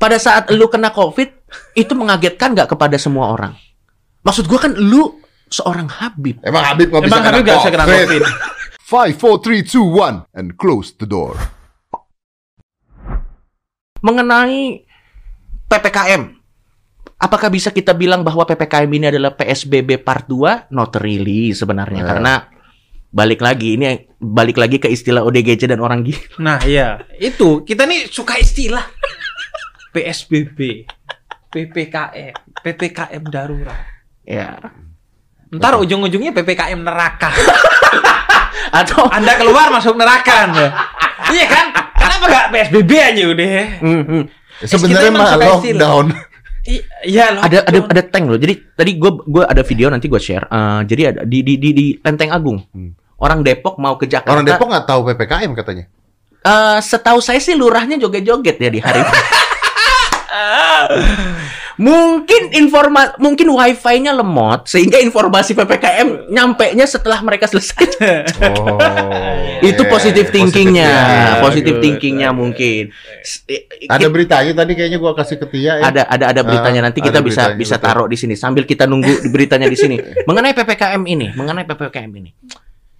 pada saat lu kena COVID itu mengagetkan nggak kepada semua orang? Maksud gua kan lu seorang Habib. Emang Habib nggak bisa Emang Habib nggak bisa kena COVID. Five, four, three, two, one, and close the door. Mengenai PPKM, apakah bisa kita bilang bahwa PPKM ini adalah PSBB part 2? Not really sebenarnya Ya. karena balik lagi ini balik lagi ke istilah ODGJ dan orang gila. Nah, iya. Itu kita nih suka istilah PSBB, PPKM, PPKM darurat. Ya. Ntar ujung-ujungnya PPKM neraka. Atau Anda keluar masuk neraka Anda. iya kan? Kenapa nggak PSBB aja udah? Hmm, hmm. Sebenarnya mah lockdown. Iya loh. ada ada ada tank loh. Jadi tadi gue gua ada video nanti gue share. Eh, jadi ada di di di, di Lenteng Agung. Hmm. Orang Depok mau ke Jakarta. Orang Depok nggak tahu ppkm katanya. Eh, setahu saya sih lurahnya joget-joget ya di hari. mungkin informa mungkin wifi-nya lemot sehingga informasi ppkm nyampe nya setelah mereka selesai. Oh, Itu iya, positif iya, thinkingnya, positif thinkingnya bagus. mungkin. Ada beritanya tadi kayaknya gua kasih ke Tia ya. ada ada ada beritanya Ah, nanti kita ada bisa beritanya, bisa betul. taruh di sini sambil kita nunggu di beritanya di sini mengenai ppkm ini mengenai ppkm ini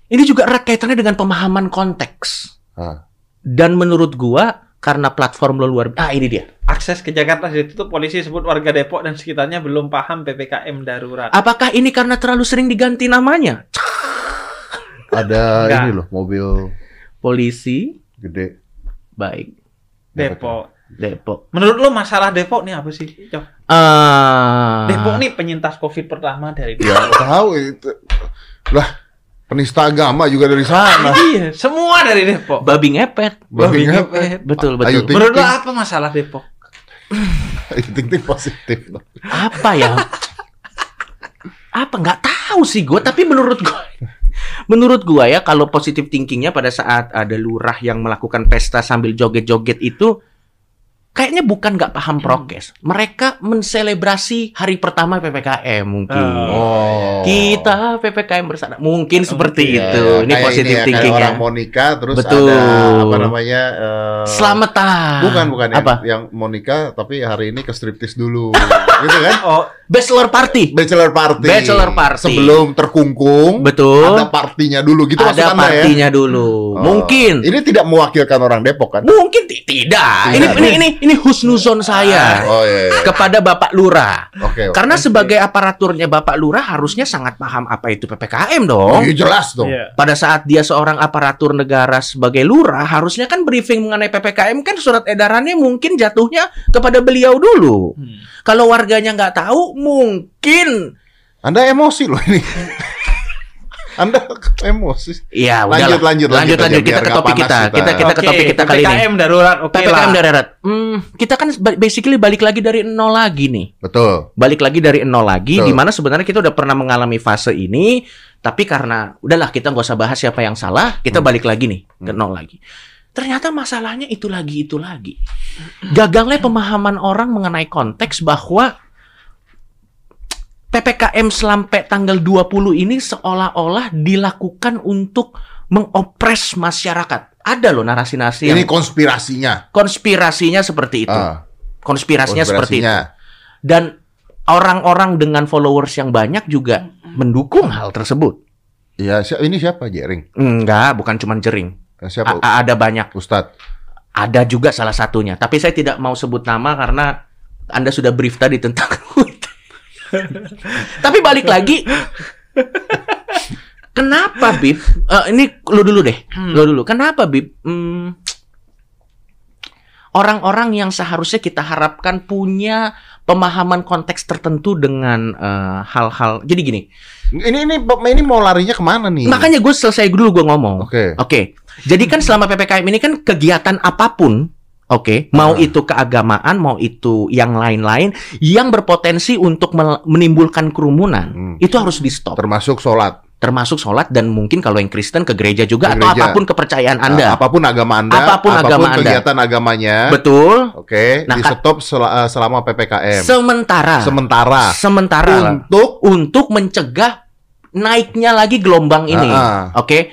ini juga erat kaitannya dengan pemahaman konteks Ah. dan menurut gua karena platform lo luar ah ini dia Akses ke Jakarta ditutup polisi sebut warga Depok dan sekitarnya belum paham PPKM darurat. apakah ini karena terlalu sering diganti namanya Ada Enggak. ini loh mobil polisi gede. baik Depok. Depok Menurut lo masalah Depok nih apa sih? Cok? ah Depok nih penyintas Covid pertama dari Ya tahu itu. Lah penista agama juga dari sana. Iya, semua dari Depok. babi ngepet Babi Babi ngepet. betul betul Ting Menurut lo apa masalah Depok? Ting ting positif. apa ya apa nggak tahu sih gue tapi menurut gue menurut gue ya kalau positive thinkingnya pada saat ada lurah yang melakukan pesta sambil joget-joget itu kayaknya bukan nggak paham prokes. Mereka menselebrasi hari pertama ppkm mungkin. Oh. kita ppkm bersama. Mungkin seperti Iya, itu. ini kayak positive ya, kayak thinking ya orang mau nikah terus Betul. ada apa namanya eh, selamatan bukan bukan yang, apa? yang mau nikah tapi hari ini ke striptis dulu. Gitu kan? Oh, bachelor party. Bachelor party. Bachelor party. sebelum terkungkung betul. ada partinya dulu. Gitu ada maksud Anda ya? partinya dulu. Oh. mungkin. Ini tidak mewakilkan orang Depok kan? Mungkin ti- tidak. Tidak. Ini ini ini ini husnuzon saya oh iya, iya. kepada Bapak Lurah. oke oke. Karena sebagai aparaturnya Bapak Lurah harusnya sangat paham apa itu PPKM dong. iya, jelas dong iya. Pada saat dia seorang aparatur negara sebagai lurah, harusnya kan briefing mengenai PPKM kan surat edarannya mungkin jatuhnya kepada beliau dulu. Hmm. Kalau warganya nggak tahu, mungkin Anda emosi loh ini Anda emosi ya Lanjut, udahlah. lanjut, lanjut lanjut, kita ke topik kita. kita. Kita ke topik kita kali ini. PPKM darurat, oke PPKM lah. darurat. Hmm, kita kan ba- basically balik lagi dari nol lagi nih. betul balik lagi dari nol lagi di mana sebenarnya kita udah pernah mengalami fase ini tapi karena udahlah kita nggak usah bahas siapa yang salah kita Hmm. balik lagi nih ke nol lagi ternyata masalahnya itu lagi itu lagi gagalnya pemahaman orang mengenai konteks bahwa PPKM sampai tanggal 20 ini seolah-olah dilakukan untuk mengopres masyarakat. Ada loh narasi-narasi ini yang konspirasinya konspirasinya seperti itu. Ah, konspirasinya seperti itu konspirasinya. dan orang-orang dengan followers yang banyak juga mendukung hal tersebut. Iya, ini siapa Jering? Enggak, bukan cuma jering. Eh, Siapa? A- ada banyak. Ustadz. Ada juga salah satunya. Tapi saya tidak mau sebut nama karena Anda sudah brief tadi tentang Tapi balik lagi. Kenapa Bib? Eh, ini lu dulu deh. Hmm. Lu dulu. Kenapa Bib? Hmm, orang-orang yang seharusnya kita harapkan punya pemahaman konteks tertentu dengan eh, hal-hal. Jadi gini, Ini ini ini mau larinya ke mana nih? makanya gue selesai dulu gue ngomong. Oke. Oke, jadi kan selama ppkm ini kan kegiatan apa pun, oke, mau Ah. itu keagamaan, mau itu yang lain-lain, yang berpotensi untuk menimbulkan kerumunan, Hmm. itu harus di stop. Termasuk sholat. Termasuk sholat dan mungkin kalau yang Kristen ke gereja juga Ke atau gereja. apa pun kepercayaan Nah, anda. apa pun agama Anda, Apa pun agama Anda. kegiatan agamanya, Betul. oke, Nah, di stop sel- eh, selama PPKM. Sementara, Sementara sementara untuk untuk mencegah naiknya lagi gelombang ini. Ah, ah. Oke.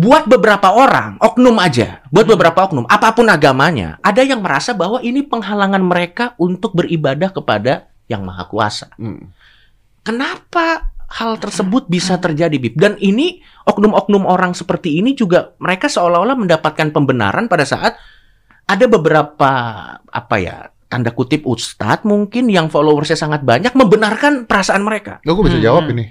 Buat beberapa orang, oknum aja, buat beberapa oknum, apa pun agamanya, ada yang merasa bahwa ini penghalangan mereka untuk beribadah kepada yang maha kuasa. Hmm. Kenapa hal tersebut bisa terjadi, Bib? Dan ini oknum-oknum orang seperti ini juga mereka seolah-olah mendapatkan pembenaran pada saat ada beberapa apa ya tanda kutip ustadz mungkin yang followersnya sangat banyak membenarkan perasaan mereka. Gue bisa Hmm, jawab hmm. ini.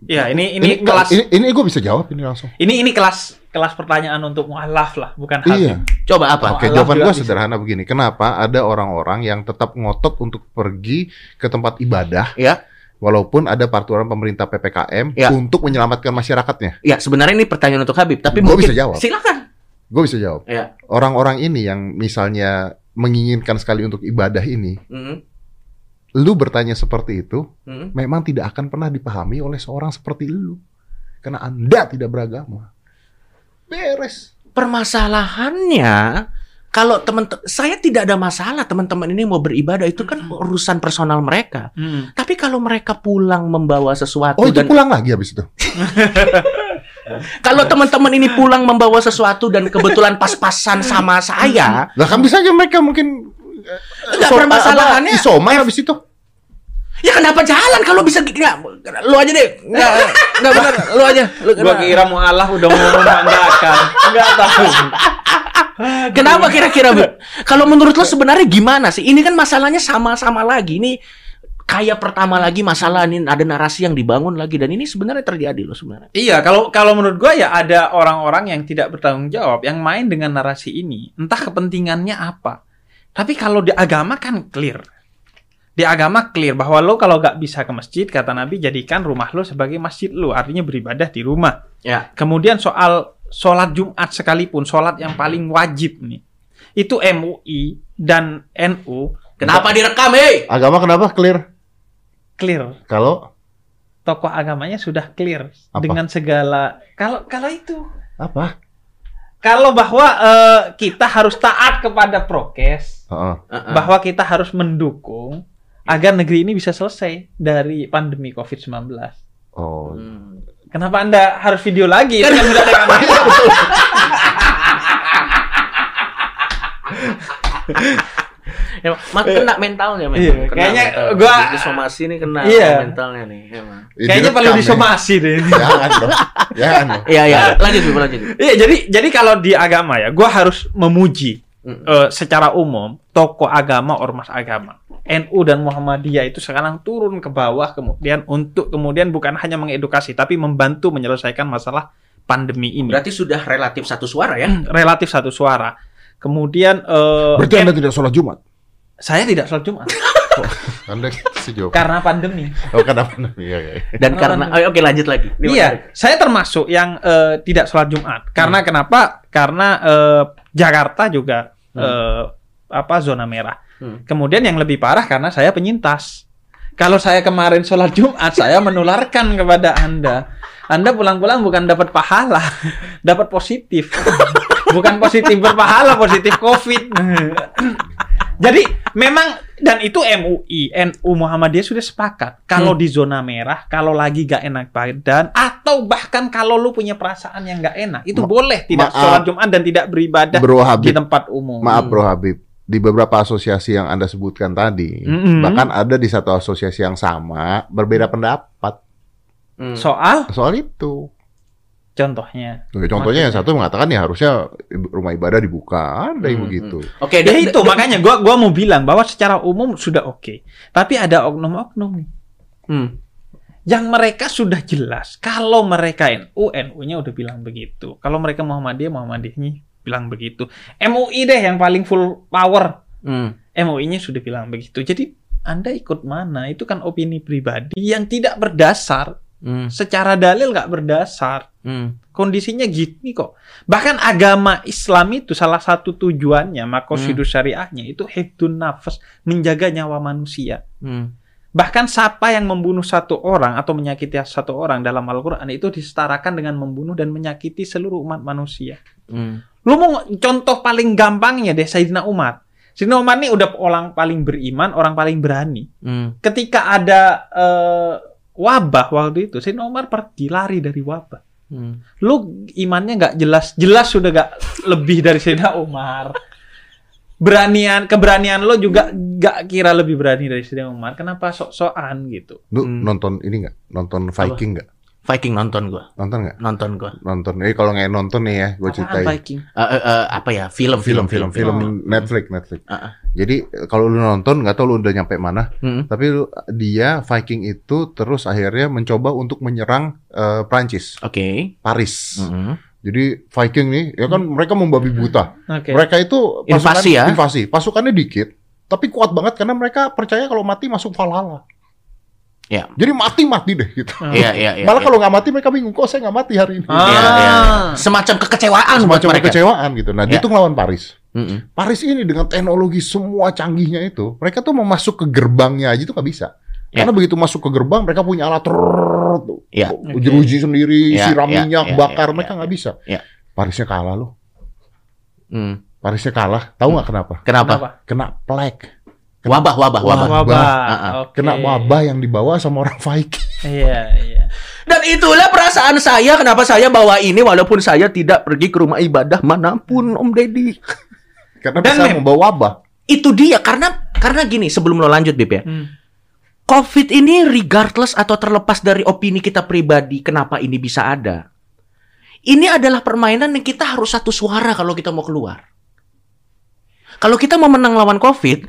Ya, ini ini, nggak, kelas ini, ini gue bisa jawab ini langsung. ini ini kelas kelas pertanyaan untuk mualaf lah, bukan Habib. Iya. Coba apa? Oke, jawaban gue bisa. sederhana begini. Kenapa ada orang-orang yang tetap ngotot untuk pergi ke tempat ibadah, Ya, walaupun ada peraturan pemerintah PPKM Ya. untuk menyelamatkan masyarakatnya? ya sebenarnya ini pertanyaan untuk Habib, tapi Gua mungkin bisa jawab. Silakan. Gue bisa jawab. Ya. Orang-orang ini yang misalnya menginginkan sekali untuk ibadah ini, Mm, lu bertanya seperti itu, mm. memang tidak akan pernah dipahami oleh seorang seperti lu. Karena Anda tidak beragama. Beres. Permasalahannya kalau teman saya tidak ada masalah teman-teman ini mau beribadah itu kan urusan personal mereka. Hmm. Tapi kalau mereka pulang membawa sesuatu Oh, itu dan pulang lagi habis itu. kalau teman-teman ini pulang membawa sesuatu dan kebetulan pas-pasan sama saya, Lah kan bisa aja mereka mungkin enggak so- permasalahannya. apa, isoman habis itu. Ya kenapa jalan kalau bisa enggak lu aja deh. Enggak enggak benar, lu aja. Lu, Gua kira mualaf udah mau membanggakan. Enggak tahu. Kenapa kira-kira, Bu? Kalau menurut lo sebenarnya gimana sih? Ini kan masalahnya sama-sama lagi. Ini kayak pertama lagi masalah ini ada narasi yang dibangun lagi dan ini sebenarnya terjadi loh sebenarnya. Iya, kalau kalau menurut gua ya ada orang-orang yang tidak bertanggung jawab yang main dengan narasi ini. Entah kepentingannya apa. Tapi kalau di agama kan clear. Di agama clear bahwa lo kalau gak bisa ke masjid, kata Nabi, jadikan rumah lo sebagai masjid lo. Artinya beribadah di rumah. Ya. Kemudian soal sholat Jumat sekalipun, sholat yang paling wajib nih. Itu MUI dan NU Kenapa direkam, hei? Agama kenapa clear? clear. Kalau Tokoh agamanya sudah clear Apa? dengan segala kalau kalau itu apa? Kalau bahwa eh, kita harus taat kepada prokes, Heeh. Uh-uh. bahwa kita harus mendukung agar negeri ini bisa selesai dari pandemi COVID-19. Oh. Hmm. Kenapa Anda harus video lagi? Kan sudah ada kamera. Ya, mak kena mentalnya memang. Iya, Kena kayaknya mentalnya. gua- Di somasi ini kena Iya. mentalnya nih, emang. Kayaknya perlu ya. disomasi deh. Jangan dong. Jangan dong. Iya, iya. Lanjut, Bu, lanjut. Iya, jadi jadi kalau di agama ya, gua harus memuji Mm. eh, secara umum tokoh agama ormas agama. NU dan Muhammadiyah itu sekarang turun ke bawah kemudian untuk kemudian bukan hanya mengedukasi tapi membantu menyelesaikan masalah pandemi ini. Berarti sudah relatif satu suara ya? Relatif satu suara. Kemudian eh, Berarti N- Anda tidak sholat Jumat? Saya tidak sholat Jumat Anda jawab. karena pandemi. Oh, kenapa? Iya, iya. Dan karena oh, oke lanjut lagi. Ini menarik. Iya, saya termasuk yang eh, tidak sholat Jumat. Karena kenapa? Karena eh, Jakarta juga eh, apa zona merah. Hmm. Kemudian yang lebih parah karena saya penyintas. Kalau saya kemarin sholat Jumat, saya menularkan kepada Anda. Anda pulang-pulang bukan dapat pahala, dapat positif. bukan positif berpahala, positif COVID. Jadi memang dan itu MUI, NU Muhammadiyah sudah sepakat. Kalau di zona merah, kalau lagi gak enak badan, atau bahkan kalau lu punya perasaan yang gak enak, itu Ma- boleh tidak maaf. sholat Jumat dan tidak beribadah Bro di Habib, tempat umum. maaf Bro Habib. Di beberapa asosiasi yang Anda sebutkan tadi, Mm-mm. bahkan ada di satu asosiasi yang sama berbeda pendapat Hmm. Soal soal itu. Contohnya. Oke, Contohnya yang satu mengatakan ya harusnya rumah ibadah dibuka, ada yang Hmm, begitu. Oke, Ya dan- itu makanya gua gua mau bilang bahwa secara umum sudah oke. Tapi ada oknum-oknum nih. Hmm. yang mereka sudah jelas kalau mereka NU NU-nya udah bilang begitu. Kalau mereka Muhammadiyah Muhammadiyahnya bilang begitu. MUI deh yang paling full power. Hmm. MUI-nya sudah bilang begitu. Jadi Anda ikut mana? Itu kan opini pribadi yang tidak berdasar. Hmm. Secara dalil nggak berdasar. Hmm. Kondisinya gini kok. Bahkan agama Islam itu salah satu tujuannya, makosidu syariahnya itu hibdun nafas, menjaga nyawa manusia. Hmm. Bahkan siapa yang membunuh satu orang atau menyakiti satu orang dalam Al-Quran itu disetarakan dengan membunuh dan menyakiti seluruh umat manusia. Hmm. Lu mau contoh paling gampangnya deh Sayyidina Umar. Sayyidina Umar ini udah orang paling beriman, orang paling berani. Hmm. Ketika ada eh, wabah waktu itu, Sayyidina Umar pergi lari dari wabah. Hmm. Lu imannya nggak jelas, jelas sudah gak lebih dari Sayyidina Umar. Beranian, keberanian lo juga gak kira lebih berani dari Sayyidina Umar. Kenapa sok-sokan gitu? Lu Hmm. nonton ini nggak? Nonton Viking nggak? Viking nonton gua. Nonton nggak? Nonton gua. Nonton. Ini kalau nggak nonton nih ya, gue Apaan ceritain. Viking? Eh, eh, eh, apa ya? Film, Film, film, film Netflix, Netflix. Ah, ah. Jadi kalau lu nonton, nggak tahu lu udah nyampe mana. Hmm. Tapi lu- dia Viking itu terus akhirnya mencoba untuk menyerang eh, Prancis, Oke. Paris. Mm-mm. Jadi Viking nih, ya kan mereka membabi buta. Oke. Mereka itu pasukan- Invasi ya? Invasi. Pasukannya dikit, tapi kuat banget karena mereka percaya kalau mati masuk Valhalla. Ya. Jadi mati mati deh gitu. Iya, iya, iya. Malah iya. kalau nggak mati mereka bingung kok saya nggak mati hari ini. Ah. Iya, iya, iya. Semacam kekecewaan buat Semacam mereka. kekecewaan gitu. Nah, dia Ya. tuh ngelawan Paris. Mm-mm. Paris ini dengan teknologi semua canggihnya itu, mereka tuh mau masuk ke gerbangnya aja tuh nggak bisa. Ya. Karena begitu masuk ke gerbang, mereka punya alat trrrr, tuh. Ya. jeruji sendiri, Ya, siram ya, minyak, ya, bakar, mereka nggak bisa. ya. Parisnya kalah loh. Hmm. Parisnya kalah. Tahu nggak kenapa? Kenapa? Kena plague. Wabah, wabah, wabah. Wabah. Wabah. Ah, ah. Oke. Kena wabah yang dibawa sama orang Viking. Iya, iya. Dan itulah perasaan saya kenapa saya bawa ini walaupun saya tidak pergi ke rumah ibadah mana pun Om Deddy. Karena Dan bisa mem- membawa wabah. Itu dia karena karena gini sebelum lo lanjut Bib ya. Hmm. Covid ini regardless atau terlepas dari opini kita pribadi kenapa ini bisa ada. Ini adalah permainan yang kita harus satu suara kalau kita mau keluar. Kalau kita mau menang lawan Covid,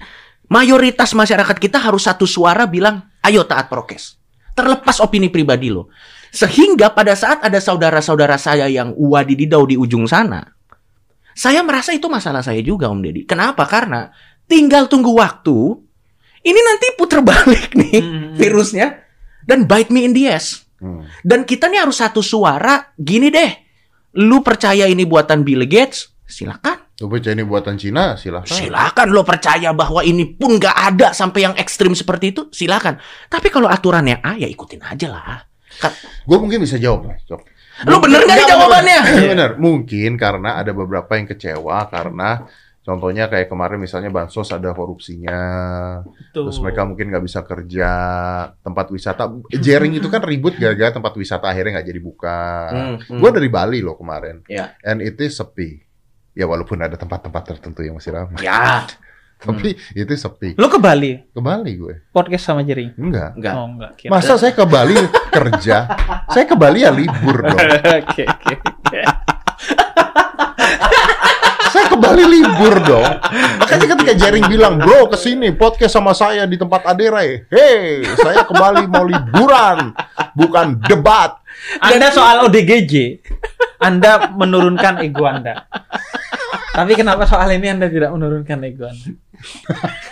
mayoritas masyarakat kita harus satu suara bilang, ayo taat prokes. Terlepas opini pribadi lo. Sehingga pada saat ada saudara-saudara saya yang wadididau di ujung sana, saya merasa itu masalah saya juga Om Deddy. Kenapa? Karena tinggal tunggu waktu, ini nanti puter balik nih Hmm. virusnya dan bite me in the ass. Hmm. Dan kita nih harus satu suara, gini deh. Lu percaya ini buatan Bill Gates? Silakan. Lu percaya ini buatan Cina, silahkan. Silakan lo percaya bahwa ini pun nggak ada sampai yang ekstrim seperti itu, silakan. Tapi kalau aturannya A ya ikutin aja lah. Ka- Gue mungkin bisa jawab. Cok. Lu bener nggak nih jawabannya? Bener, bener. Mungkin karena ada beberapa yang kecewa karena contohnya kayak kemarin misalnya bansos ada korupsinya, Tuh. terus mereka mungkin nggak bisa kerja tempat wisata. Jaring itu kan ribut gara-gara tempat wisata akhirnya nggak jadi buka. Hmm, hmm. Gue dari Bali loh kemarin, Ya. and it is sepi. Ya walaupun ada tempat-tempat tertentu yang masih ramai, Ya, tapi itu sepi. Lu ke Bali Ke Bali gue, podcast sama Jering? enggak. enggak. Oh, enggak. Kira. Masa saya ke Bali kerja? Saya ke Bali ya libur dong. Oke, oke. Ke Bali libur dong. Makanya ketika Jering bilang, bro ke sini podcast sama saya di tempat Aderai. Hei, saya ke Bali mau liburan, bukan debat. Anda soal ODGJ, Anda menurunkan ego Anda. Tapi kenapa soal ini Anda tidak menurunkan ego Anda?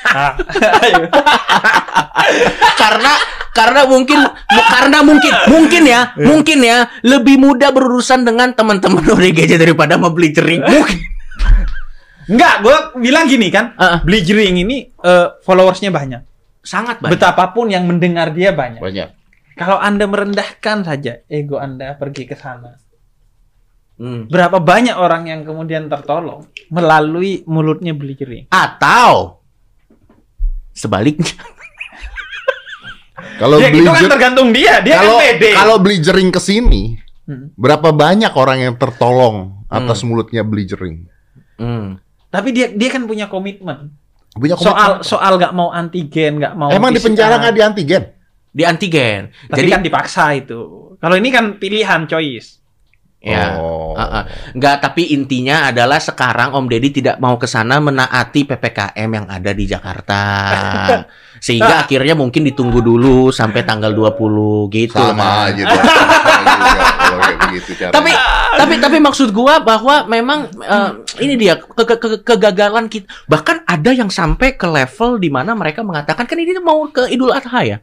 Ah, ayo. karena karena mungkin mu- karena mungkin mungkin ya mungkin ya lebih mudah berurusan dengan teman-teman ODGJ daripada mau beli jering mungkin Enggak, gue bilang gini kan, Ah, ah. Beli Jering ini eh, followersnya banyak. sangat banyak Betapapun yang mendengar dia banyak. Banyak. Kalau Anda merendahkan saja ego Anda pergi ke sana. Hmm. Berapa banyak orang yang kemudian tertolong melalui mulutnya Beli Jering? atau sebaliknya Kalau Ya, beli itu kan tergantung dia, dia kalau kan pede. kalau beli jering ke sini, Hmm. berapa banyak orang yang tertolong atas mulutnya beli jering? Hmm. Tapi dia dia kan punya komitmen. Punya Soal komitmen. soal nggak mau antigen, nggak mau emang di penjara nggak di antigen? di antigen Tapi jadi kan dipaksa itu. Kalau ini kan pilihan choice. ya Oh. Ah, ah. Nggak, tapi intinya adalah sekarang Om Deddy tidak mau ke sana menaati PPKM yang ada di Jakarta. Sehingga akhirnya mungkin ditunggu dulu sampai tanggal 20 gitu. Sama aja caranya. Tapi tapi tapi maksud gua bahwa memang eh, ini dia ke- ke- kegagalan kita. Bahkan ada yang sampai ke level di mana mereka mengatakan kan ini mau ke Idul Adha ya.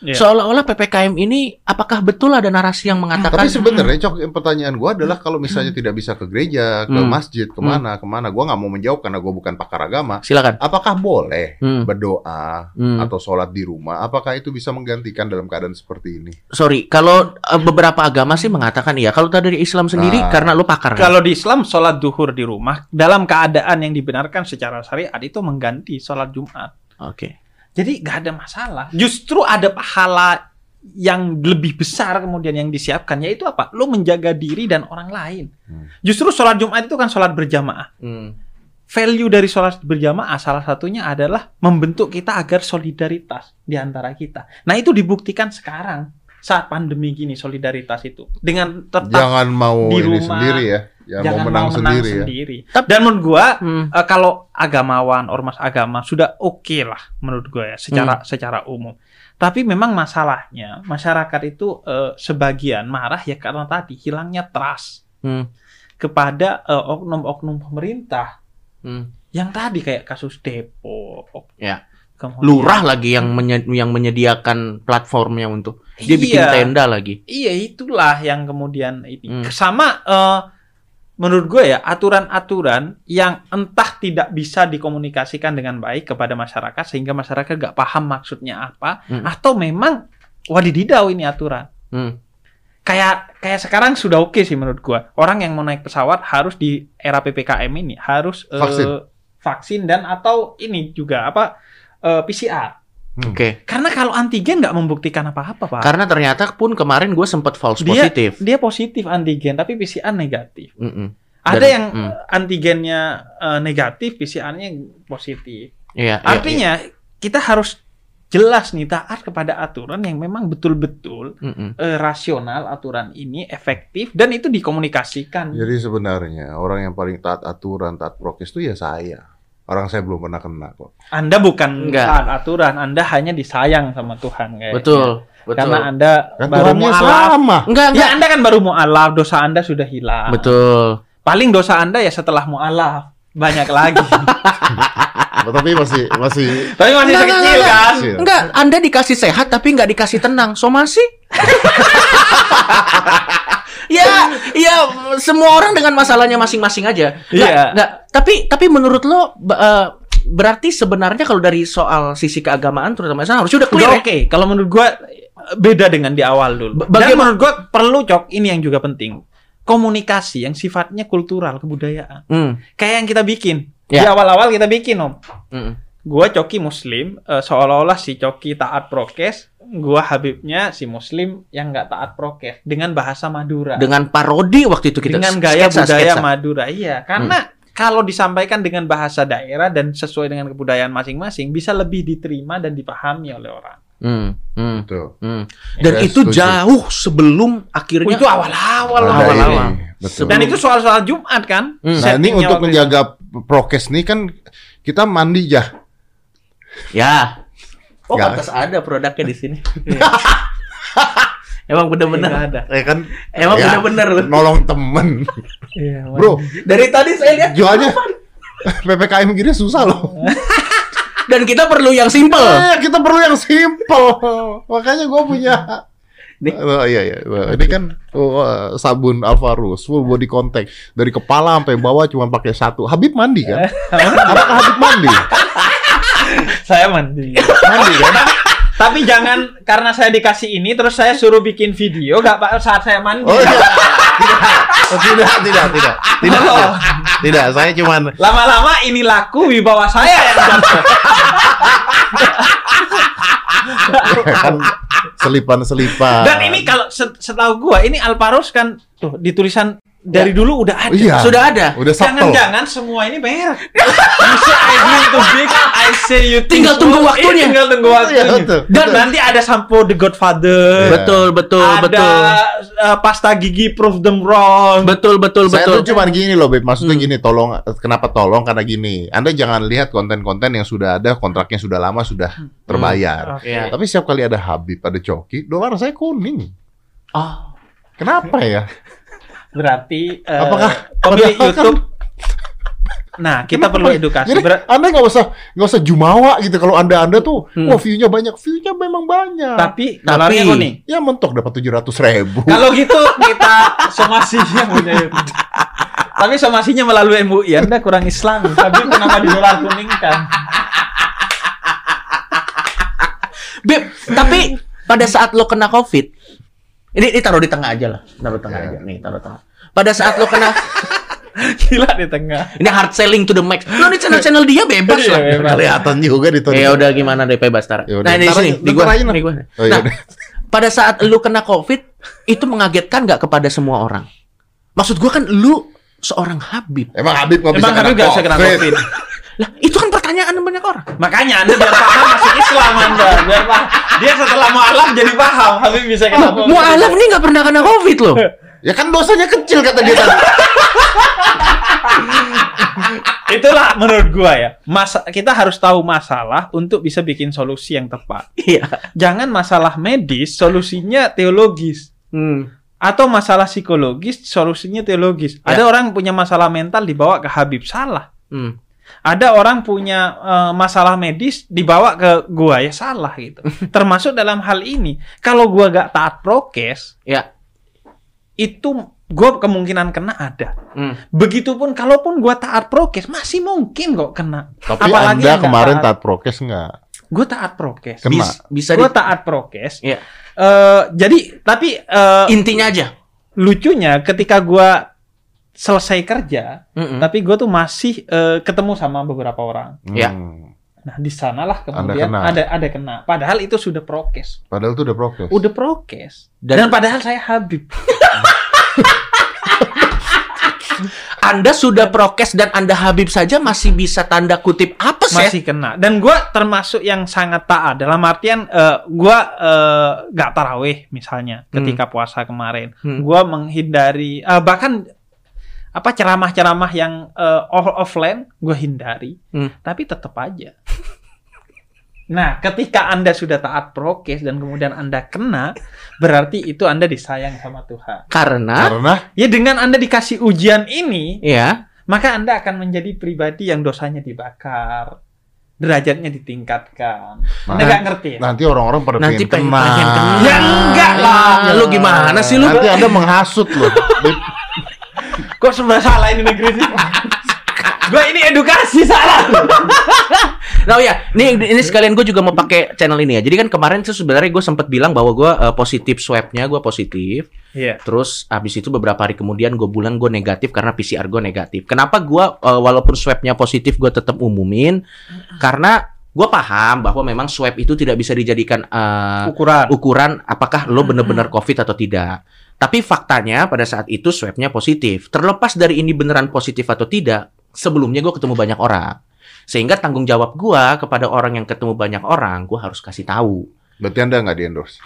Iya. Seolah-olah PPKM ini apakah betul ada narasi yang mengatakan Tapi sebenarnya cok pertanyaan gua adalah kalau misalnya tidak bisa ke gereja, ke Hmm. masjid, ke mana, ke mana, gua nggak mau menjawab karena gua bukan pakar agama. silakan. Apakah boleh Hmm. berdoa Hmm. atau sholat di rumah? Apakah itu bisa menggantikan dalam keadaan seperti ini? Sorry, kalau eh, beberapa agama sih mengatakan iya. Kalau dari Islam sendiri Ah. karena lu pakar kan? Kalau di Islam sholat duhur di rumah dalam keadaan yang dibenarkan secara syariat itu mengganti sholat Jumat. Oke. Jadi nggak ada masalah. Justru ada pahala yang lebih besar kemudian yang disiapkan yaitu apa? Lo menjaga diri dan orang lain. Hmm. Justru sholat Jumat itu kan sholat berjamaah. Hmm. Value dari sholat berjamaah salah satunya adalah membentuk kita agar solidaritas di antara kita. Nah itu dibuktikan sekarang saat pandemi gini solidaritas itu dengan tetap Jangan mau di ini rumah, sendiri ya. Jangan jangan mau menang, sendiri, ya. Tapi- Dan menurut gua Hmm. Eh, kalau agamawan ormas agama sudah oke lah menurut gue ya secara secara umum. Tapi memang masalahnya masyarakat itu eh, sebagian marah ya karena tadi hilangnya trust Hmm. kepada eh, oknum-oknum pemerintah Hmm. yang tadi kayak kasus Depok. Ya. Kemudian- Lurah lagi yang menye- yang menyediakan platformnya untuk dia bikin Iya. tenda lagi. Iya itulah yang kemudian ini Hmm. sama eh, menurut gue ya aturan-aturan yang entah tidak bisa dikomunikasikan dengan baik kepada masyarakat sehingga masyarakat gak paham maksudnya apa Hmm. atau memang wadididau ini aturan Hmm. kayak kayak sekarang sudah oke sih menurut gue orang yang mau naik pesawat harus di era ppkm ini harus Vaksin. vaksin dan atau ini juga apa eh, PCR Hmm. Oke. karena kalau antigen nggak membuktikan apa-apa pak Karena ternyata pun kemarin gue sempat false Dia- positif. dia positif antigen tapi PCR negatif Mm-mm. Ada Dan- yang hmm. eh, antigennya eh, negatif, PCR-nya positif. Iya, iya, Artinya kita harus jelas nih taat kepada aturan yang memang betul-betul iya. Mm-mm. eh, rasional aturan ini efektif dan itu dikomunikasikan. Jadi sebenarnya orang yang paling taat aturan, taat prokes itu ya saya. Orang saya belum pernah kena kok. Anda bukan Enggak. taat aturan, Anda hanya disayang sama Tuhan kayaknya. Betul, betul. Karena Anda Kan baru Tuhannya mualaf. sama. Enggak, Ya enggak. Anda kan baru mualaf, dosa Anda sudah hilang. Betul. Paling dosa Anda ya setelah mualaf banyak lagi. Tapi masih masih Tapi masih Enggak, kecil enggak, kan? Enggak, Anda dikasih sehat tapi nggak dikasih tenang. Somasi? ya, ya semua orang dengan masalahnya masing-masing aja. Iya. nggak. Tapi tapi menurut lo eh, berarti sebenarnya kalau dari soal sisi keagamaan terutama Islam harusnya udah clear. Ya? oke. Kalau menurut gua beda dengan di awal dulu. Ba- Dan menurut gua perlu cok ini yang juga penting. Komunikasi yang sifatnya kultural, kebudayaan. Hmm. Kayak yang kita bikin. Di Ya. awal-awal kita bikin, Om. hmm. Gua Coki Muslim, eh, seolah-olah si Coki taat prokes, gua Habibnya si Muslim yang nggak taat prokes dengan bahasa Madura. Dengan parodi waktu itu kita dengan gaya sketsa, budaya sketsa. Madura. Iya, karena kalau disampaikan dengan bahasa daerah dan sesuai dengan kebudayaan masing-masing bisa lebih diterima dan dipahami oleh orang. Hmm, hmm, Betul. hmm. Dan Saya itu setuju. jauh sebelum akhirnya itu awal-awal. Awal-awal. Dan itu soal-soal Jumat kan? Hmm. Nah ini untuk itu. menjaga prokes nih kan kita mandi ya. Ya. Oh, Nggak. pantas ada produknya di sini. Emang bener-bener. Nggak ada. Ya kan Emang Ya. bener-bener loh. nolong temen. Iya, Bro, Dari tadi saya lihat jualnya PPKM gini susah loh. dan kita perlu yang simple. Eh, kita perlu yang simple. Makanya gue punya. Nih. Oh, iya iya. Ini kan oh, eh, sabun Alvarus full body contact dari kepala sampai bawah cuma pakai satu. Habib mandi kan? Apakah Habib mandi? Saya mandi. Mandi kan? Tapi jangan karena saya dikasih ini terus saya suruh bikin video gak pak saat saya mandi. Oh iya. Tidak. Oh, tidak, tidak, tidak. Tidak. Tidak, tidak. Saya cuman Lama-lama ini laku wibawa saya yang jatuh. kan selipan-selipan. Dan ini kalau set- setahu gua ini Alparos kan tuh di tulisan dari dulu udah ada. Iya. Sudah ada. udah. Jangan-jangan semua ini merek. You say I dream too big, I say you think Tinggal tunggu waktunya. Iya, tinggal tunggu waktunya. Iya, betul, Dan betul. nanti ada sampo The Godfather. Iya. Betul, betul, ada betul. uh, pasta gigi prove them wrong. Betul, betul, Saya betul. tuh cuman gini loh, Beb. Maksudnya Hmm. gini, tolong kenapa tolong karena gini. Anda jangan lihat konten-konten yang sudah ada, kontraknya sudah lama sudah terbayar. Oke. Iya. Tapi setiap kali ada Habib, ada Coki, dolar saya kuning. Oh. Kenapa ya? Berarti uh, Apakah- pemilik kan- YouTube Nah, kita Kenapa perlu edukasi. Jadi, Ber- anda nggak usah nggak usah jumawa gitu. Kalau anda anda tuh, Hmm. wah view-nya banyak, view-nya memang banyak. tapi Tapi- kuning. ya mentok dapat tujuh ratus ribu. Kalau gitu kita somasinya punya YouTube. Tapi somasinya melalui MUI, Anda kurang Islam. Tapi kenapa di dolar kuning kan? Beb, tapi pada saat lo kena COVID, ini, ini taruh di tengah aja lah, taruh tengah Ya. aja, nih taruh tengah. Pada saat lo kena, Gila di tengah. ini hard selling to the max. Lo di channel-channel dia bebas Iya, lah. bebas. Kelihatan juga di Ya udah gimana deh bebas Tara. Ya udah, Nah di ntar sini, di gua, di gua. Oh, ya Nah, pada saat lu kena COVID itu mengagetkan nggak kepada semua orang? Maksud gua kan lu seorang Habib. Emang Habib nggak bisa Emang Habib nggak bisa kena COVID. Lah, itu kan pertanyaan banyak orang. Makanya Anda biar paham masuk Islam Anda. Biar paham. Dia setelah mualaf jadi paham. Habib bisa kena COVID. Mualaf nih nggak pernah kena COVID loh. Ya kan dosanya kecil kata dia tadi. Itulah menurut gua ya. Masa kita harus tahu masalah untuk bisa bikin solusi yang tepat. Iya. Jangan masalah medis solusinya teologis Hmm. atau masalah psikologis solusinya teologis. Ya. Ada orang punya masalah mental dibawa ke Habib salah. Hmm. Ada orang punya eh, masalah medis dibawa ke gua ya salah gitu. Termasuk dalam hal ini, kalau gua gak taat prokes, Ya. itu gua kemungkinan kena ada. Hmm. Begitupun kalaupun gua taat prokes, masih mungkin kok kena. Tapi Apalagi Anda kemarin taat. taat prokes nggak? Gua taat prokes. Kena. Bis- bisa Gua di- taat prokes. Iya. Eh, jadi tapi eh, intinya aja. lucunya ketika gua selesai kerja, Mm-mm. tapi gua tuh masih eh, ketemu sama beberapa orang. Ya. Hmm. Nah, di sanalah Anda kemudian kena. ada ada kena. Padahal itu sudah prokes. Padahal itu udah prokes. Udah prokes. Dan, Dan- padahal saya Habib. Anda sudah prokes dan Anda Habib saja masih bisa tanda kutip apa sih? masih kena. Dan gua termasuk yang sangat taat dalam artian eh, gua eh, gak taraweh misalnya ketika puasa kemarin. Hmm. Gua menghindari eh, bahkan apa ceramah-ceramah yang eh, off- offline gua hindari. Hmm. Tapi tetap aja. Nah, ketika Anda sudah taat prokes dan kemudian Anda kena, berarti itu Anda disayang sama Tuhan. Karena Karena Ya dengan Anda dikasih ujian ini, ya, maka Anda akan menjadi pribadi yang dosanya dibakar, derajatnya ditingkatkan. Anda Nah, nggak ngerti ya? nanti orang-orang pada nanti pengen pengen, pengen kena. Ya enggak lah. Ya, lu gimana sih lu? Nanti Anda menghasut loh. Kok serba salah ini negeri ini? Gua ini edukasi salah. Nah ya, nih ini sekalian gue juga mau pakai channel ini ya. Jadi kan kemarin tuh sebenarnya gue sempat bilang bahwa gue eh, positif swabnya gue positif. Iya. Terus abis itu beberapa hari kemudian gue bilang gue negatif karena PCR gue negatif. Kenapa gue eh, walaupun swabnya positif gue tetap umumin? Karena gue paham bahwa memang swab itu tidak bisa dijadikan eh, Ukuran. ukuran apakah lo benar-benar COVID atau tidak. Tapi faktanya pada saat itu swabnya positif. Terlepas dari ini beneran positif atau tidak, sebelumnya gue ketemu banyak orang. Sehingga tanggung jawab gue kepada orang yang ketemu banyak orang, gue harus kasih tahu. Berarti Anda nggak di endorse.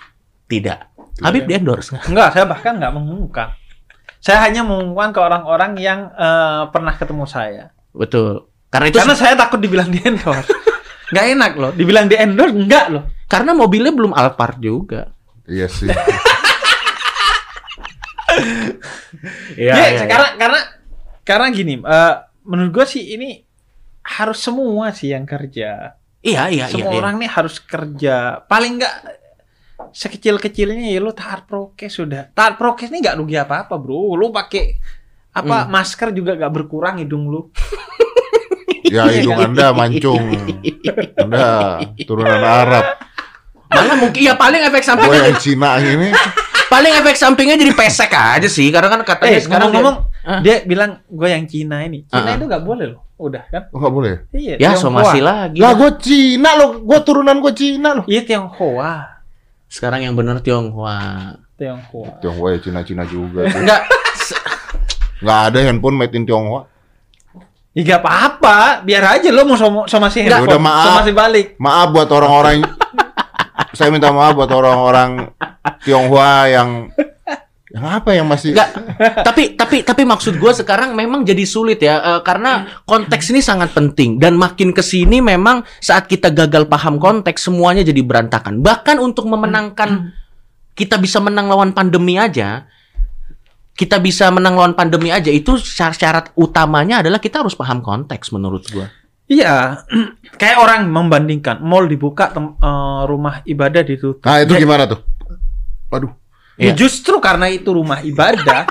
Tidak. Habib di endorse. Enggak, saya bahkan nggak mengumumkan. Saya hanya mengumumkan ke orang-orang yang eh, pernah ketemu saya. Betul. Karena itu Karena saya takut dibilang di endorse. Nggak enak loh. Dibilang di endorse, enggak loh. karena mobilnya belum Alphard juga. Iya sih. Iya. Ya, karena karena karena gini, eh, menurut gua sih ini harus semua sih yang kerja. Iya, iya, iya. semua iya. orang nih harus kerja. Paling nggak sekecil-kecilnya ya lu taat prokes sudah. Taat prokes nih nggak rugi apa-apa, Bro. Lu pakai apa Hmm. masker juga nggak berkurang hidung lu. Ya hidung Anda mancung. Anda turunan Arab. Malah mungkin ya paling efek Gue sampingnya yang Cina ini. paling efek sampingnya jadi pesek aja sih karena kan katanya Eh, sekarang ngomong-ngomong, Ah. dia bilang gue yang Cina ini. Cina Ah. itu nggak boleh loh. Udah kan? Oh, nggak boleh. Iya. dia, ya so Tionghoa. masih lagi. Lah gue Cina loh. Gue turunan gue Cina loh. Iya Tionghoa. Sekarang yang bener Tionghoa. Tionghoa. Tionghoa ya Cina-Cina juga. Enggak Nggak ada handphone made in Tionghoa. Ya gak apa-apa, biar aja lo mau sama, sama si Nggak, handphone, udah maaf. sama si balik. Maaf buat orang-orang saya minta maaf buat orang-orang Tionghoa yang yang apa yang masih Enggak, tapi tapi tapi maksud gue sekarang memang jadi sulit ya eh, karena konteks ini sangat penting dan makin ke sini memang saat kita gagal paham konteks semuanya jadi berantakan. Bahkan untuk memenangkan kita bisa menang lawan pandemi aja, kita bisa menang lawan pandemi aja itu syarat, syarat utamanya adalah kita harus paham konteks menurut gue. Iya, kayak orang membandingkan mall dibuka, tem- eh, rumah ibadah ditutup. Nah, itu Ya, gimana tuh? Waduh. ya Iya. justru karena itu rumah ibadah,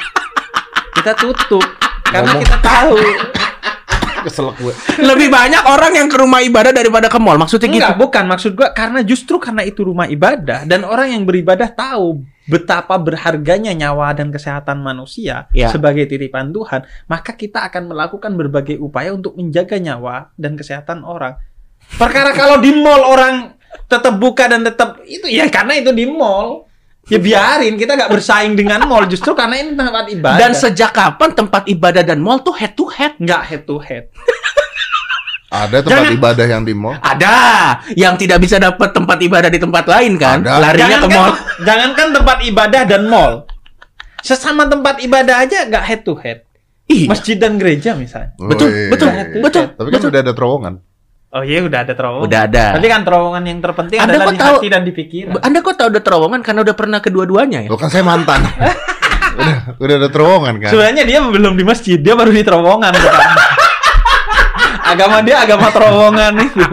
kita tutup karena Ngomong. kita tahu. Kesel gue. Lebih banyak orang yang ke rumah ibadah daripada ke mall. Maksudnya gitu. Enggak, bukan maksud gua karena justru karena itu rumah ibadah dan orang yang beribadah tahu betapa berharganya nyawa dan kesehatan manusia Ya. sebagai titipan Tuhan, maka kita akan melakukan berbagai upaya untuk menjaga nyawa dan kesehatan orang. Perkara kalau di mall orang tetap buka dan tetap itu ya karena itu di mall. Ya biarin kita nggak bersaing dengan mall justru karena ini tempat ibadah. Dan sejak kapan tempat ibadah dan mall tuh head to head? nggak head to head. Ada tempat Jangan- ibadah yang di mall. Ada yang tidak bisa dapat tempat ibadah di tempat lain kan? Ada. Larinya ke mall. jangankan tempat ibadah dan mall. Sesama tempat ibadah aja nggak head to head. Iya. Masjid dan gereja misalnya. Betul, Woi. betul, betul. Tapi kan udah ada terowongan. Oh iya udah ada terowongan. Udah ada. Tapi kan terowongan yang terpenting Anda adalah di tahu- hati dan di pikiran. Anda kok tahu udah terowongan karena udah pernah kedua-duanya ya? Lo kan saya mantan. udah, udah ada terowongan kan. Sebenarnya dia belum di masjid, dia baru di terowongan. sekarang. agama dia agama terowongan itu.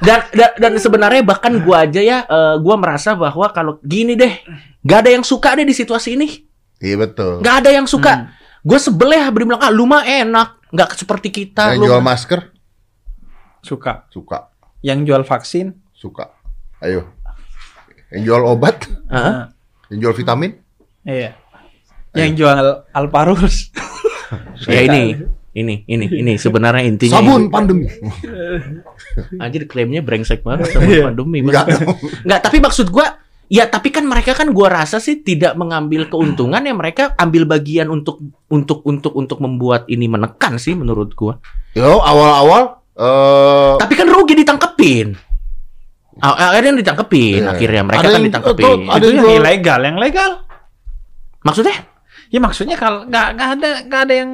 Dan, dan dan sebenarnya bahkan gua aja ya, eh, gua merasa bahwa kalau gini deh, gak ada yang suka deh di situasi ini. Iya betul. Gak ada yang suka. Gue sebel ya, beri bilang, ah lu mah enak. Gak seperti kita. Yang Lu jual masker Suka. suka, Yang jual vaksin. suka. Ayo. Yang jual obat, Hah? yang jual vitamin. Iya. Yang jual Alparus. Ya ini, ini, ini, ini sebenarnya intinya. Sabun pandemi. Anjir klaimnya brengsek banget sabun Iya. pandemi. Enggak Enggak, tapi maksud gua Ya tapi kan mereka kan gua rasa sih tidak mengambil keuntungan ya mereka ambil bagian untuk untuk untuk untuk membuat ini menekan sih menurut gua. Yo, awal-awal eh Tapi kan rugi ditangkepin. Akhirnya ditangkepin, Iya. akhirnya mereka Ada kan yang- ditangkepin. tuh, ada itu yang ilegal, yang legal. Maksudnya? Ya maksudnya kalau nggak nggak ada nggak ada yang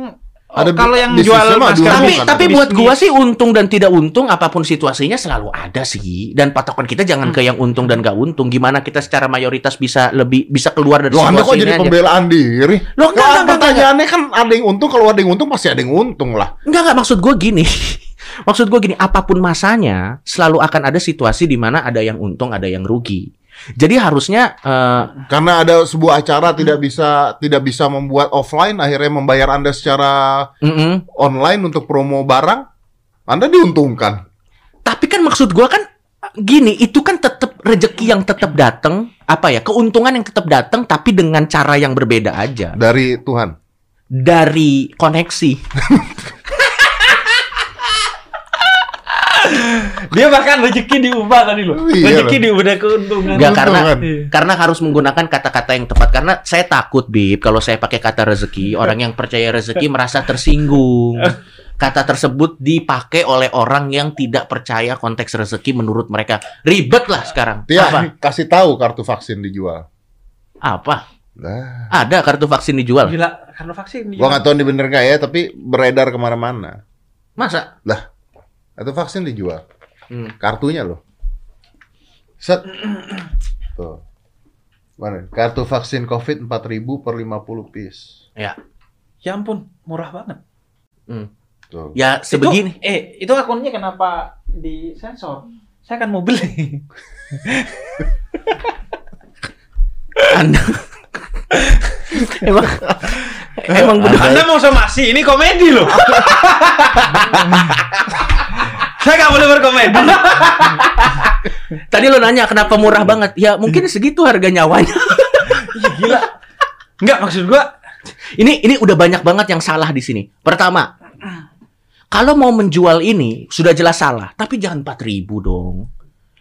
oh, Ada kalau yang jual masker tapi bukan. tapi buat gua sih untung dan tidak untung apa pun situasinya selalu ada sih dan patokan kita jangan ke yang untung dan gak untung gimana kita secara mayoritas bisa lebih bisa keluar dari Loh, Anda situasi kok jadi aja. pembelaan diri? Loh, enggak, Kan enggak, enggak, pertanyaannya kan ada yang untung, kalau ada yang untung pasti ada yang untung lah. Enggak enggak maksud gue gini. maksud gue gini, apa pun masanya selalu akan ada situasi di mana ada yang untung, ada yang rugi. Jadi harusnya eh, Karena ada sebuah acara tidak bisa tidak bisa membuat offline, akhirnya membayar Anda secara mm-mm. online untuk promo barang, Anda diuntungkan. tapi kan maksud gue kan gini, itu kan tetap rezeki yang tetap datang, apa ya, keuntungan yang tetap datang tapi dengan cara yang berbeda aja dari Tuhan. dari koneksi. Dia bahkan rezeki diubah tadi loh. Iya rezeki diubah keuntungan. Enggak karena Keuntungan. Iya. karena harus menggunakan kata-kata yang tepat karena saya takut Bib kalau saya pakai kata rezeki orang yang percaya rezeki merasa tersinggung. Kata tersebut dipakai oleh orang yang tidak percaya konteks rezeki menurut mereka. Ribet lah sekarang. Dia Apa? kasih tahu kartu vaksin dijual. Apa? Nah, Ada kartu vaksin dijual. Gila, karena vaksin. gua nggak tahu ini bener nggak ya, tapi beredar ke mana-mana. Masa? Kartu vaksin dijual. Hmm. Kartunya loh. Set. Tuh. Mana? Kartu vaksin COVID 4000 per 50 piece. Ya. Ya ampun, murah banget. Hmm. Tuh. Ya sebegini. Itu, eh, itu akunnya kenapa di sensor? Saya kan mau beli. Anda Emang Emang bener Anda mau somasi, ini komedi loh. Saya nggak boleh berkomedi. Tadi lo nanya kenapa murah banget Ya mungkin segitu harga nyawanya Iya, gila. Enggak maksud gua Ini ini udah banyak banget yang salah di sini. Pertama, kalau mau menjual ini sudah jelas salah, tapi jangan 4000 dong.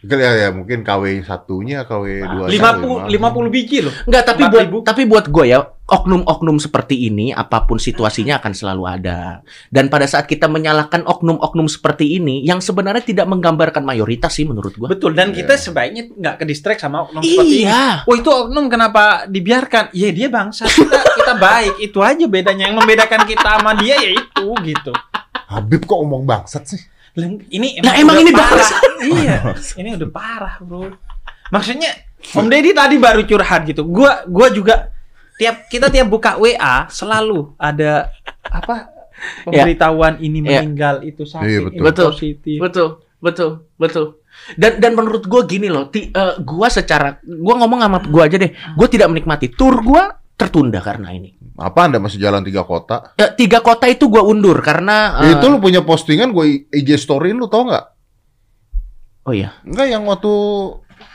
Mungkin ya, ya mungkin KW satunya, KW dua 50 50 biji loh. Enggak, tapi buat 4.000. tapi buat gue ya, oknum-oknum seperti ini apa pun situasinya akan selalu ada. Dan pada saat kita menyalahkan oknum-oknum seperti ini yang sebenarnya tidak menggambarkan mayoritas sih menurut gue. Betul dan Iya. kita sebaiknya nggak ke distract sama oknum seperti ini. Iya. Oh itu oknum kenapa dibiarkan? Iya dia bangsa kita kita baik itu aja bedanya yang membedakan kita sama dia ya itu gitu. Habib kok omong bangsat sih? Ini Nah, emang ini parah. iya, ini udah parah bro. Maksudnya Om Deddy tadi baru curhat gitu. Gua gua juga tiap kita tiap buka WA selalu ada apa pemberitahuan ini Ya. meninggal itu sakit Iya, ini betul. positif. Betul, betul, betul. Dan dan menurut gue gini loh, ti, eh, gua secara gua ngomong sama gua aja deh, gue tidak menikmati tur gua tertunda karena ini. Apa Anda masih jalan tiga kota? Ya, tiga kota itu gua undur karena eh, Itu lu punya postingan gue IG story lu tau nggak? oh iya Enggak yang waktu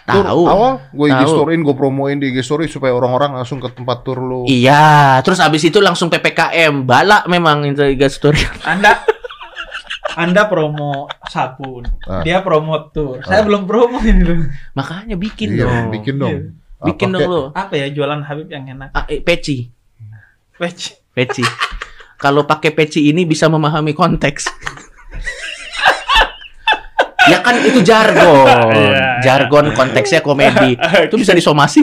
tur tahu awal gue IG storyin, gue promoin di IG story supaya orang-orang langsung ke tempat tur lu. Iya, terus abis itu langsung PPKM, balak memang itu Iga Story. Anda Anda promo sabun, Ah. dia promo tur. Saya Ah. belum promo ini loh. Makanya bikin Iya, dong. bikin dong. Iya. Bikin Apa dong lo. Apa ya jualan Habib yang enak? Ah, eh, peci. Wech. Peci. Kalau pakai peci ini bisa memahami konteks. ya kan itu jargon. Iya. Jargon konteksnya komedi. Itu bisa disomasi.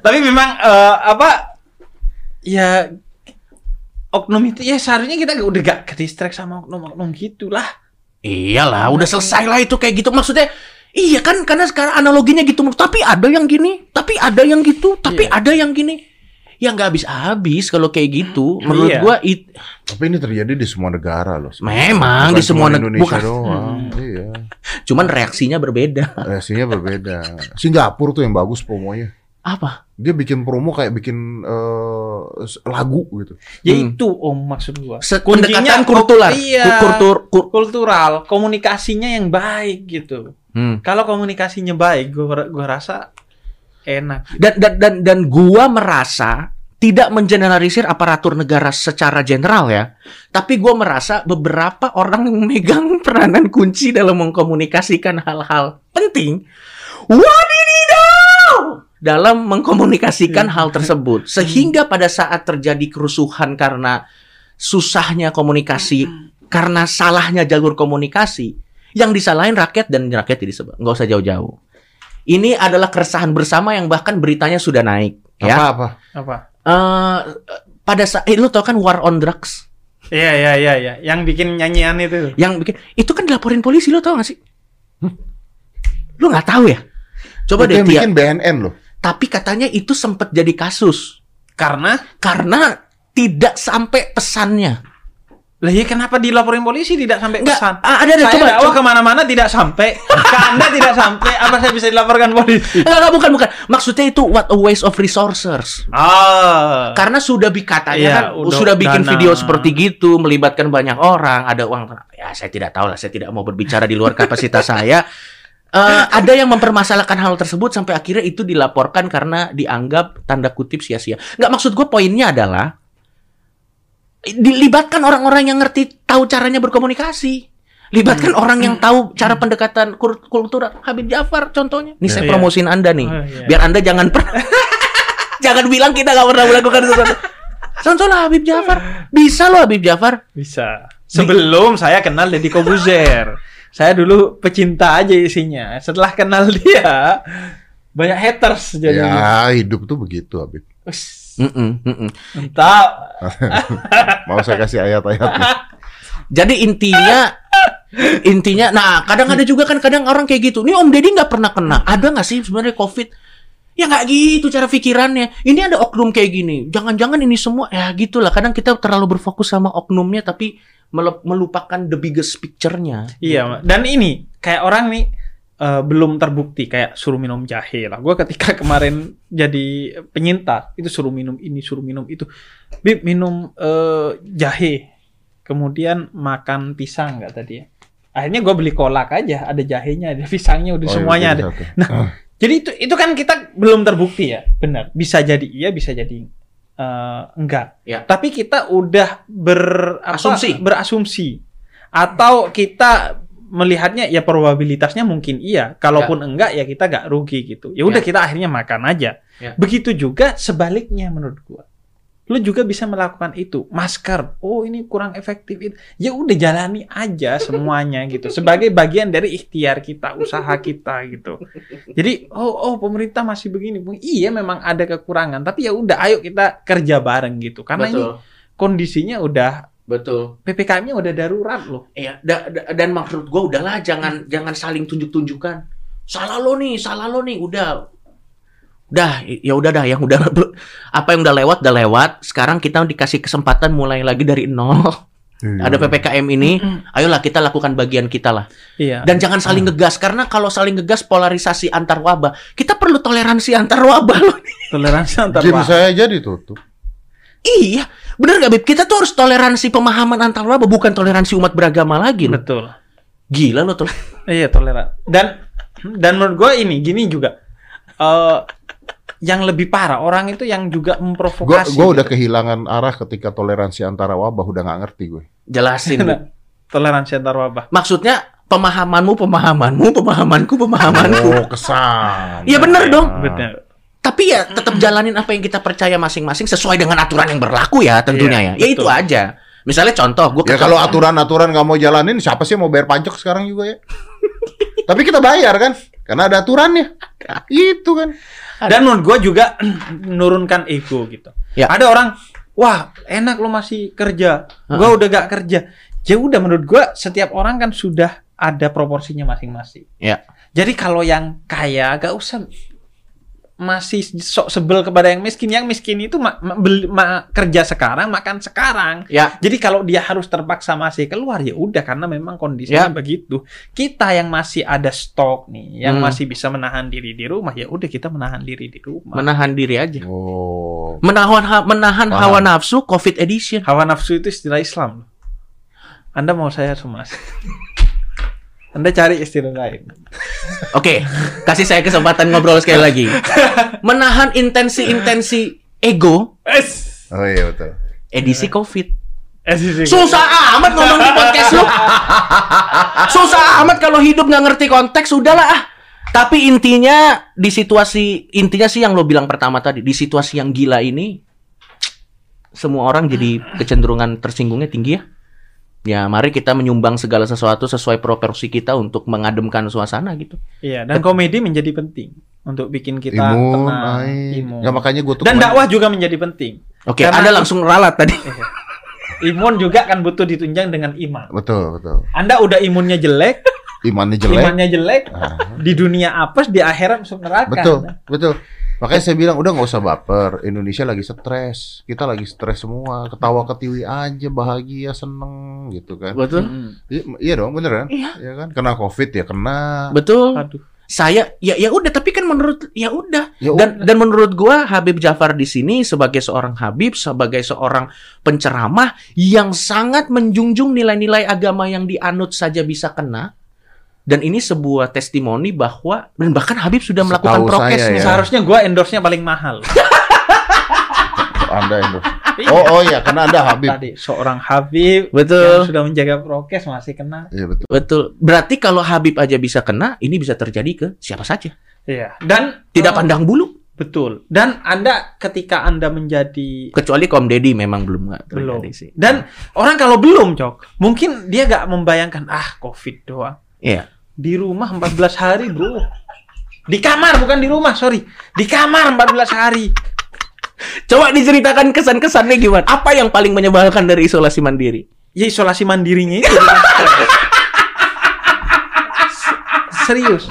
Tapi memang eh, apa ya oknum itu ya seharusnya kita udah gak ke distract sama oknum-oknum gitulah. Iyalah, udah selesai lah itu kayak gitu. Maksudnya, iya kan karena sekarang analoginya gitu. Tapi ada yang gini, tapi ada yang gitu, tapi Iya. ada yang gini. Ya nggak habis-habis kalau kayak gitu. Menurut Iya. gua it, Tapi ini terjadi di semua negara loh. Memang, Bukan di semua cuma neg- Indonesia bukan. doang. Hmm. Iya. cuman reaksinya berbeda. Reaksinya berbeda. Singapura tuh yang bagus promonya. Apa? Dia bikin promo kayak bikin eh, lagu gitu. Ya Hmm. itu om maksud gua. Kuncinya pendekatan kultural. iya. Ku- Kultur, ku- Kultural, komunikasinya yang baik gitu. Hmm. Kalau komunikasinya baik, gua gua rasa enak. Dan, dan dan dan gua merasa tidak mengeneralisir aparatur negara secara general ya, tapi gua merasa beberapa orang yang megang peranan kunci dalam mengkomunikasikan hal-hal penting, wadididaw dalam mengkomunikasikan hal tersebut, sehingga pada saat terjadi kerusuhan karena susahnya komunikasi, karena salahnya jalur komunikasi, yang disalahin rakyat dan rakyat tidak disebut, nggak usah jauh-jauh. Ini adalah keresahan bersama yang bahkan beritanya sudah naik, ya. Apa apa? Apa? Eh, pada saat eh, lu tau kan war on drugs Iya iya iya iya, yang bikin nyanyian itu. yang bikin itu kan dilaporin polisi lu tau gak sih? Lu nggak tahu ya? Coba Itu deh yang Tia. bikin BNN loh. Tapi katanya itu sempat jadi kasus Karena karena tidak sampai pesannya. Lah ya kenapa dilaporin polisi tidak sampai Enggak, pesan? ah, ada ada saya coba. coba. ke mana-mana tidak sampai, ke anda tidak sampai, apa saya bisa dilaporkan polisi? Enggak, enggak, bukan bukan. Maksudnya itu what a waste of resources. Ah, Karena sudah katanya Iya, kan udah sudah bikin dana. video seperti gitu, melibatkan banyak orang, ada uang. Ya saya tidak tahu lah, saya tidak mau berbicara di luar kapasitas saya. Eh, ada yang mempermasalahkan hal tersebut sampai akhirnya itu dilaporkan karena dianggap tanda kutip sia-sia. Nggak maksud gue poinnya adalah dilibatkan orang-orang yang ngerti tahu caranya berkomunikasi. Libatkan orang yang tahu cara pendekatan kultural. Habib Jafar contohnya. Nih saya Iya. promosiin Anda nih. Oh, iya. Biar Anda jangan pernah jangan bilang kita nggak pernah melakukan sesuatu. Contohnya Habib Jafar. Bisa loh Habib Jafar. bisa. Sebelum saya kenal Deddy Kobuzer, saya dulu pecinta aja isinya. Setelah kenal dia, banyak haters jadi. Ya hidup tuh begitu Habib. Ush, Mm-mm, mm-mm. Entah. Mau saya kasih ayat-ayatnya. Jadi intinya intinya nah kadang ada juga kan kadang orang kayak gitu. Nih Om Deddy nggak pernah kena. Ada nggak sih sebenarnya COVID? Ya nggak gitu cara pikirannya. Ini ada oknum kayak gini. Jangan-jangan ini semua ya gitulah. Kadang kita terlalu berfokus sama oknumnya tapi melupakan the biggest picture-nya. Iya, dan ini kayak orang nih eh, belum terbukti kayak suruh minum jahe lah. Gue ketika kemarin jadi penyintas itu suruh minum ini, suruh minum itu. Bib minum eh, jahe, kemudian makan pisang nggak tadi ya? Akhirnya gue beli kolak aja, ada jahenya, ada pisangnya, udah Oh, semuanya iya, ada. oke. Nah, jadi itu itu kan kita belum terbukti ya, benar. Bisa jadi iya, bisa jadi eh, enggak. Ya. Tapi kita udah ber apa, Asumsi. berasumsi atau kita melihatnya ya probabilitasnya mungkin iya, kalaupun enggak ya kita nggak rugi gitu. Ya udah Ya. kita akhirnya makan aja. Ya. Begitu juga sebaliknya menurut gua. Lu juga bisa melakukan itu. Masker, oh ini kurang efektif. Ya udah jalani aja semuanya gitu. Sebagai bagian dari ikhtiar kita, usaha kita gitu. Jadi, oh oh pemerintah masih begini. Iya memang ada kekurangan, tapi ya udah ayo kita kerja bareng gitu. Karena ini Betul. kondisinya udah Betul. PPKM-nya udah darurat loh. Iya, da- da- dan maksud gue udahlah jangan jangan saling tunjuk-tunjukkan. Salah lo nih, salah lo nih, udah. Udah, ya udah dah yang udah apa yang udah lewat udah lewat. Sekarang kita dikasih kesempatan mulai lagi dari nol. Iya. Ada PPKM ini, ayolah kita lakukan bagian kita lah. Iya. Dan jangan saling ngegas karena kalau saling ngegas polarisasi antar wabah. Kita perlu toleransi antar wabah loh. Toleransi antar Gym wabah. saya aja ditutup. Iya, bener gak Bib? Kita tuh harus toleransi pemahaman antar wabah, bukan toleransi umat beragama lagi loh. Betul. Gila lo tuh. Iya toleran. Dan dan menurut gue ini gini juga. Eh yang lebih parah orang itu yang juga memprovokasi. gue udah gitu. kehilangan arah ketika toleransi antara wabah udah nggak ngerti gue. Jelasin. Toleransi antar wabah. Maksudnya pemahamanmu pemahamanmu, pemahamanku pemahamanku. Oh kesan. Iya bener dong. Betul. Tapi ya tetap jalanin apa yang kita percaya masing-masing sesuai dengan aturan yang berlaku ya tentunya ya. Ya itu aja. Misalnya contoh, gue Ya kalau aturan-aturan nggak mau jalanin, siapa sih yang mau bayar pajak sekarang juga ya? Tapi kita bayar kan, karena ada aturannya. Itu kan. Dan menurut gue juga menurunkan ego gitu. Ya. Ada orang, wah enak lo masih kerja, gue udah gak kerja. Ya udah menurut gue setiap orang kan sudah ada proporsinya masing-masing. Ya. Jadi kalau yang kaya gak usah masih sok sebel kepada yang miskin. Yang miskin itu ma- ma- beli- ma- kerja sekarang, makan sekarang. Ya. Jadi kalau dia harus terpaksa masih keluar ya udah karena memang kondisinya Ya. begitu. Kita yang masih ada stok nih, yang Hmm. masih bisa menahan diri di rumah ya udah kita menahan diri di rumah. menahan diri aja. Oh. Menahan ha- menahan Paham. hawa nafsu COVID edition. Hawa nafsu itu istilah Islam. Anda mau saya semas. Anda cari istilah lain. Oke, kasih saya kesempatan ngobrol sekali lagi. Menahan intensi-intensi ego Oh iya betul. edisi COVID. Susah amat ngomong di podcast lu. Susah amat kalau hidup nggak ngerti konteks, udahlah ah. Tapi intinya di situasi intinya sih yang lo bilang pertama tadi, di situasi yang gila ini semua orang jadi kecenderungan tersinggungnya tinggi ya. Ya, mari kita menyumbang segala sesuatu sesuai proporsi kita untuk mengademkan suasana gitu. Iya, dan komedi menjadi penting untuk bikin kita Imun, tenang, ay. imun. Ya makanya gue tuh Dan dakwah juga menjadi penting. Oke, Karena- Anda langsung ralat tadi. Imun juga kan butuh ditunjang dengan iman. Betul betul. Anda udah imunnya jelek, Imannya jelek. imannya jelek, Ah. di dunia apes, di akhirat masuk neraka. Betul betul. Makanya saya bilang udah nggak usah baper. Indonesia lagi stres. Kita lagi stres semua. Ketawa ketiwi aja, bahagia, seneng gitu kan. Betul. Mm. Iya, iya dong, bener kan? Iya. Iya kan? Kena covid ya kena. Betul. Aduh. Saya ya ya udah tapi kan menurut ya udah Ya dan dan menurut gua Habib Jafar di sini sebagai seorang Habib sebagai seorang penceramah yang sangat menjunjung nilai-nilai agama yang dianut saja bisa kena dan ini sebuah testimoni bahwa dan bahkan Habib sudah melakukan Setahu prokes saya ya. Seharusnya gua endorse-nya paling mahal. Anda itu. Oh oh ya, karena Anda Habib. Tadi seorang Habib yang betul sudah menjaga prokes masih kena. Iya betul. betul berarti kalau Habib aja bisa kena ini bisa terjadi ke siapa saja Iya. Dan tidak eh, pandang bulu betul. Dan Anda ketika Anda menjadi kecuali Kom Deddy memang belum nggak belum. sih Dan orang kalau belum, Cok, mungkin dia gak membayangkan ah Covid doang. Iya. Di rumah 14 hari, Bro. Di kamar bukan di rumah, sorry. Di kamar 14 hari. Coba diceritakan kesan-kesannya gimana? Apa yang paling menyebalkan dari isolasi mandiri? Ya isolasi mandirinya itu. Serius.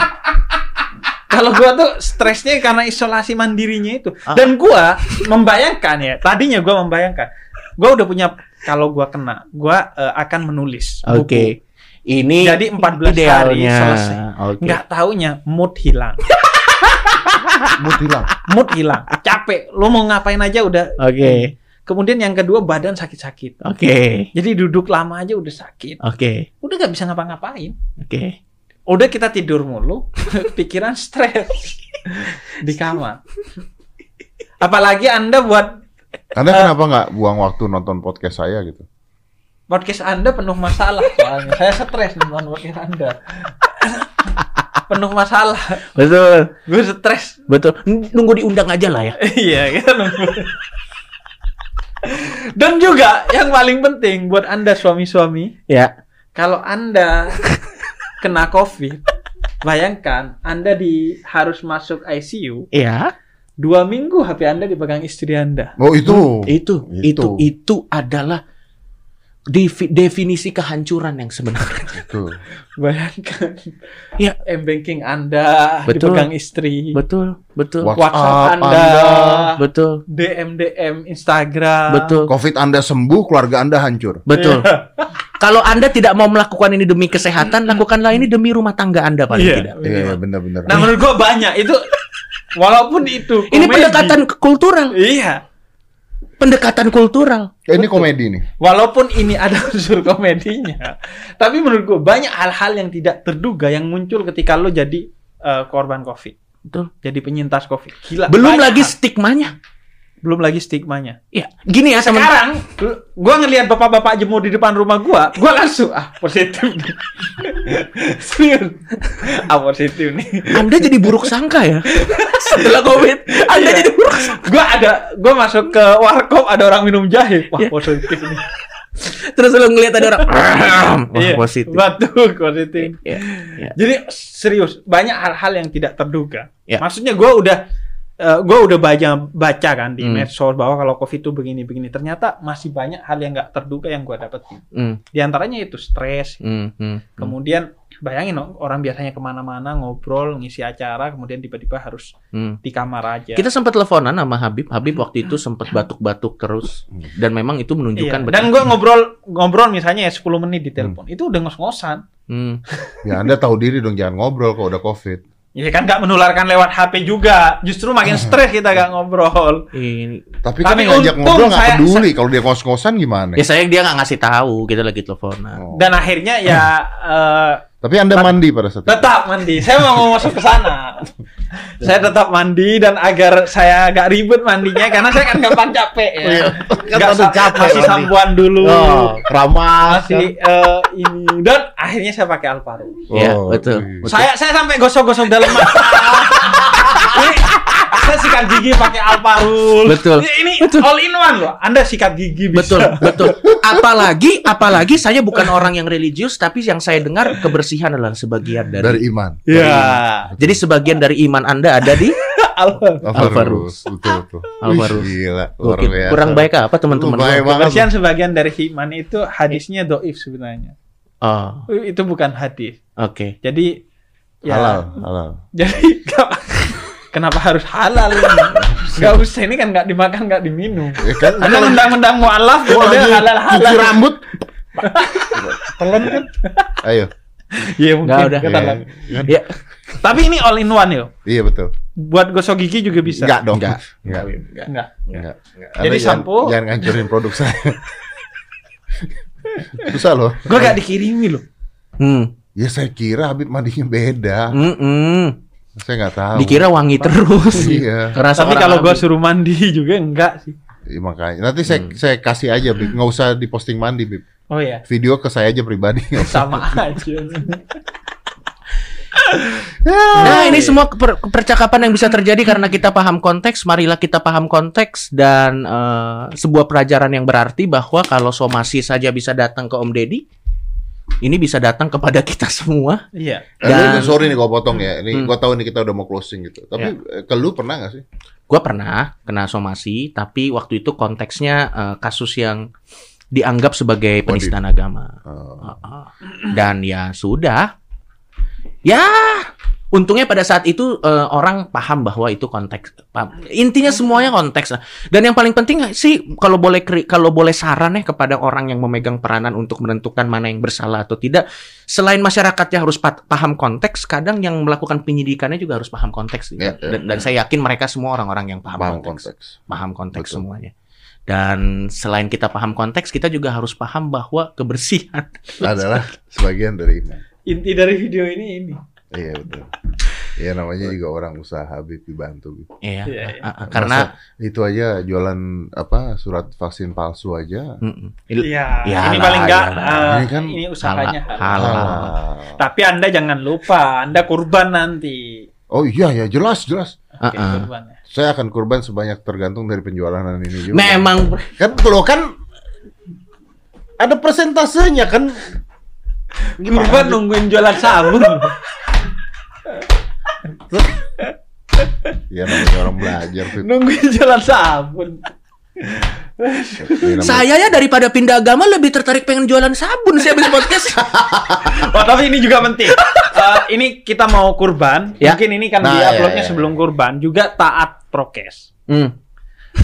Kalau gua tuh stresnya karena isolasi mandirinya itu. Ah. Dan gua membayangkan ya, tadinya gua membayangkan. Gua udah punya kalau gua kena, gua eh, akan menulis Oke. buku. Ini Jadi 14 hari idealnya. selesai. Oke. Nggak taunya mood hilang. Mood hilang. Mood hilang. Capek. Lo mau ngapain aja udah. Oke. Kemudian yang kedua badan sakit-sakit. Oke. Jadi duduk lama aja udah sakit. Oke. Udah nggak bisa ngapa-ngapain. Oke. Udah kita tidur mulu, pikiran stres di kamar. Apalagi Anda buat Anda kenapa nggak buang waktu nonton podcast saya gitu? Podcast Anda penuh masalah soalnya. Saya stres nonton podcast Anda. penuh masalah. Betul. Gue stres. Betul. Nunggu diundang aja lah ya. Iya, kita nunggu. Dan juga yang paling penting buat Anda suami-suami, Ya. kalau Anda kena COVID, bayangkan Anda di harus masuk ICU Ya. dua minggu HP Anda dipegang istri Anda. Oh itu. Itu, itu, itu, adalah defi- definisi kehancuran yang sebenarnya. Itu. Bayangkan, Ya. m banking Anda Betul. dipegang istri, Betul, betul, WhatsApp WhatsApp Anda, Anda. betul, DM DM Instagram, betul, Covid Anda sembuh, keluarga Anda hancur. betul. Kalau Anda tidak mau melakukan ini demi kesehatan, lakukanlah ini demi rumah tangga Anda paling Iya. tidak. Iya benar-benar. Nah menurut gua banyak itu, walaupun itu Ini komedi. pendekatan kultural, Iya. Pendekatan kultural. Ini komedi nih. Walaupun ini ada unsur komedinya, tapi menurut gua banyak hal-hal yang tidak terduga yang muncul ketika lo jadi eh, korban COVID. Betul. jadi penyintas covid gila Belum banyak lagi hal. stigmanya. Belum lagi stigmanya Iya, gini ya sekarang gua ngelihat bapak-bapak jemur di depan rumah gua gua langsung ah positif serius ah positif nih Anda jadi buruk sangka ya. Setelah Covid, Anda Iya. jadi buruk sangka. gua ada gua masuk ke warkop ada orang minum jahe wah Iya. positif nih Terus lu ngelihat ada orang Wah, Iya, positif. betul positif Iya, iya. Jadi serius banyak hal-hal yang tidak terduga. Ya. Maksudnya gue udah eh, gua udah baca baca kan di Hmm. medsos bahwa kalau covid itu begini-begini. Ternyata masih banyak hal yang nggak terduga yang gue dapetin. Hmm, Di antaranya itu stres. hmm, hmm, hmm. Kemudian bayangin dong, orang biasanya ke mana-mana ngobrol ngisi acara, kemudian tiba-tiba harus Hmm. di kamar aja. Kita sempat teleponan sama Habib. Habib waktu itu sempat batuk-batuk terus dan memang itu Iya. menunjukkan Dan gue ngobrol ngobrol misalnya ya 10 menit di telepon. Itu udah ngos-ngosan. Hmm. Ya Anda tahu diri dong jangan ngobrol kalau udah covid. Ya kan nggak menularkan lewat HP juga. Justru makin stres kita gak ngobrol. Ini Tapi kan Tapi yang ngajak ngobrol nggak saya- peduli kalau dia ngos-ngosan gimana? ya saya dia nggak ngasih tahu kita lagi teleponan. Oh. Dan akhirnya ya eh, Tapi Anda mandi pada saat itu. tetap mandi. Saya mau masuk ke sana. saya tetap mandi dan agar saya agak ribet mandinya karena saya kan gampang capek ya. Iya. Nggak Kan sa- capek masih mandi. sambuan dulu. Oh, keramas. Masih eh, ini dan akhirnya saya pakai Alvaro. Iya, Oh, betul. iya. Betul. Saya saya sampai gosok-gosok dalam mata. Saya sikat gigi pakai Alparul. Betul. Ini all in one loh. Anda sikat gigi bisa. Betul, betul. Apalagi, apalagi saya bukan orang yang religius, tapi yang saya dengar kebersihan adalah sebagian dari. Dari iman. Ya. Jadi sebagian dari iman Anda ada di Alparul. Alvarus. Betul, betul. Alvarus. Gila, kurang baik apa teman-teman? Kebersihan sebagian dari iman itu hadisnya doif sebenarnya. Oh, Itu bukan hadis. oke. Jadi ya Halal, halal. jadi kenapa harus halal ini? Gak usah ini kan nggak dimakan nggak diminum. Ya kan, Anda mendang-mendang mualaf Gua kemudian lagi halal cuci halal. rambut. Telan kan? Ayo. Iya mungkin. Nggak, udah. ketelan. Iya, Ya, Tapi ini all in one yo. Iya betul. Buat gosok gigi juga bisa. Enggak dong. Enggak. Enggak. Enggak. Enggak. Jadi Anda jangan- sampo. Jangan ngancurin produk saya. Susah loh. Gue gak dikirimi loh. hmm, Ya saya kira Habib mandinya beda. hmm, hmm. Saya nggak tahu. Dikira wangi terus. Iya. Kerasa Tapi kalau gue suruh mandi juga enggak sih. Iya, makanya. Nanti saya Hmm. saya kasih aja, Bib. Nggak usah diposting mandi, Bib. Oh ya. Video ke saya aja pribadi. Sama aja. Nah, ini semua keper- percakapan yang bisa terjadi karena kita paham konteks. Marilah kita paham konteks dan eh, sebuah pelajaran yang berarti bahwa kalau somasi saja bisa datang ke Om Deddy, ini bisa datang kepada kita semua. Iya. Eh, lu- Dan- sorry nih gua potong ya. Ini Hmm. gua tahu nih kita udah mau closing gitu. Tapi eh, ke lu pernah nggak sih? Gue pernah kena somasi, tapi waktu itu konteksnya eh, kasus yang dianggap sebagai penistaan agama. Oh. Heeh. Dan ya sudah. Ya, untungnya pada saat itu eh, orang paham bahwa itu konteks. Paham. Intinya semuanya konteks. Dan yang paling penting sih kalau boleh kri- kalau boleh saran ya kepada orang yang memegang peranan untuk menentukan mana yang bersalah atau tidak, selain masyarakatnya harus paham konteks, kadang yang melakukan penyidikannya juga harus paham konteks. gitu. Ya, ya. Dan, dan saya yakin mereka semua orang-orang yang paham, Paham konteks konteks. paham konteks Betul. semuanya. Dan selain kita paham konteks, kita juga harus paham bahwa kebersihan Adalah sebagian dari iman. Inti dari video ini ini. Iya betul. Iya namanya juga orang usaha Habib dibantu. Bib. Iya, Iya, iya. ah, ah, karena Masa itu aja jualan apa surat vaksin palsu aja. Iya. Ya ini paling enggak ya lah. eh, Ini kan ini usahanya. halal. Halal. Tapi Anda jangan lupa, Anda kurban nanti. Oh iya ya jelas jelas. Oke, ah. kurbannya. Saya akan kurban sebanyak tergantung dari penjualan ini juga. memang kan lo kan ada persentasenya kan. Kurban nungguin jualan sabun. Ya namanya orang belajar. Bib. nungguin jualan sabun. Namanya- saya ya daripada pindah agama lebih tertarik pengen jualan sabun sih habis podcast. Oh, tapi ini juga penting. Eh, ini kita mau kurban. Ya. Mungkin ini kan Nah, di ya, uploadnya ya. sebelum kurban juga taat prokes. Hmm.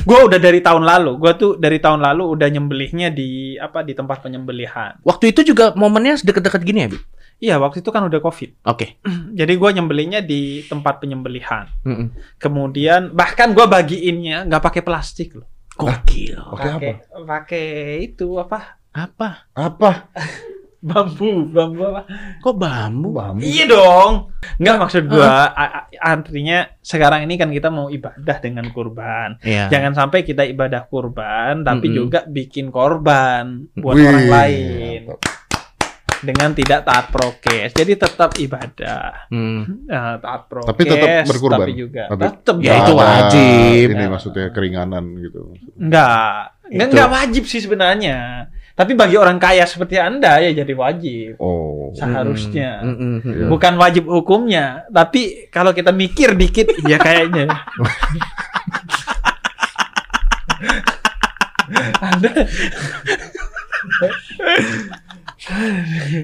Gue udah dari tahun lalu. Gue tuh dari tahun lalu udah nyembelihnya di apa di tempat penyembelihan. Waktu itu juga momennya deket-deket gini ya, Bi? Iya, waktu itu kan udah covid. Oke. Jadi gue nyembelihnya di tempat penyembelihan. Mm-mm. Kemudian bahkan gue bagiinnya nggak pakai plastik loh. Gokil. Pakai apa? Pakai itu apa? Apa? Apa? Bambu, bambu apa? Kok bambu? Bambu. Iya dong. Enggak maksud gua a- a- artinya sekarang ini kan kita mau ibadah dengan kurban. Iya. Jangan sampai kita ibadah kurban tapi Mm-mm. juga bikin korban buat Wih, orang lain. Dengan tidak taat prokes. Jadi tetap ibadah. Hmm. Nah, taat prokes Tapi tetap berkurban? tapi juga Tapi- tetap Ya, itu wajib. Ini Ya. maksudnya keringanan gitu. Enggak. Enggak, enggak wajib sih sebenarnya. Tapi bagi orang kaya seperti Anda ya jadi wajib. Oh. Seharusnya. Mm, mm, mm, Iya. Bukan wajib hukumnya, tapi kalau kita mikir dikit ya kayaknya. Anda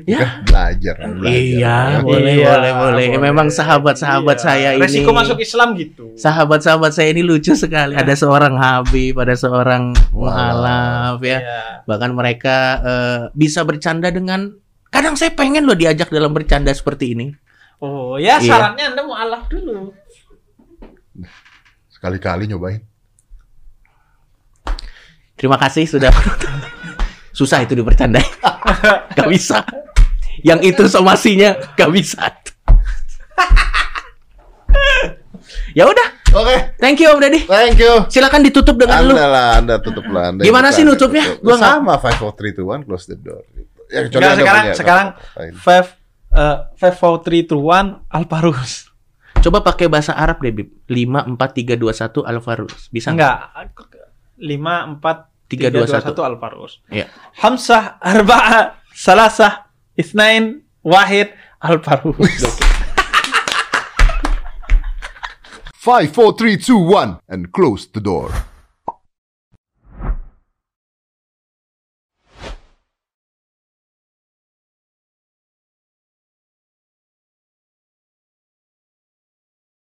Ya. Belajar. belajar. Iya, Ya. boleh, Iya, boleh, boleh. boleh. Memang sahabat-sahabat Iya. saya ini. resiko masuk Islam gitu. Sahabat-sahabat saya ini lucu sekali. Ada seorang Habib, ada seorang mualaf ya. Iya. Bahkan mereka eh, bisa bercanda dengan kadang saya pengen loh diajak dalam bercanda seperti ini. Oh, ya Iya. sarannya Anda mau alaf dulu. Sekali-kali nyobain. Terima kasih sudah menonton. Susah itu dibercandai. gak bisa. Yang itu somasinya gak bisa. ya udah, Oke. thank you Om Deddy. Thank you. Silakan ditutup dengan lu. Anda lah, Anda tutup lah. Anda Gimana sih nutupnya? tutup. Gua nggak- sama five four three two one close the door. Ya, kecuali sekarang punya sekarang five eh, five four three two one Alparus. Coba pakai bahasa Arab deh, Bib. 5 4 3 2 1 Alvarus. Bisa nggak? Enggak. lima empat Tiga, dua, satu. Alparus. Iya. Hamsah, Arba'ah, Salasah, Isnain, Wahid, Alparus. Five four three two one and close the door.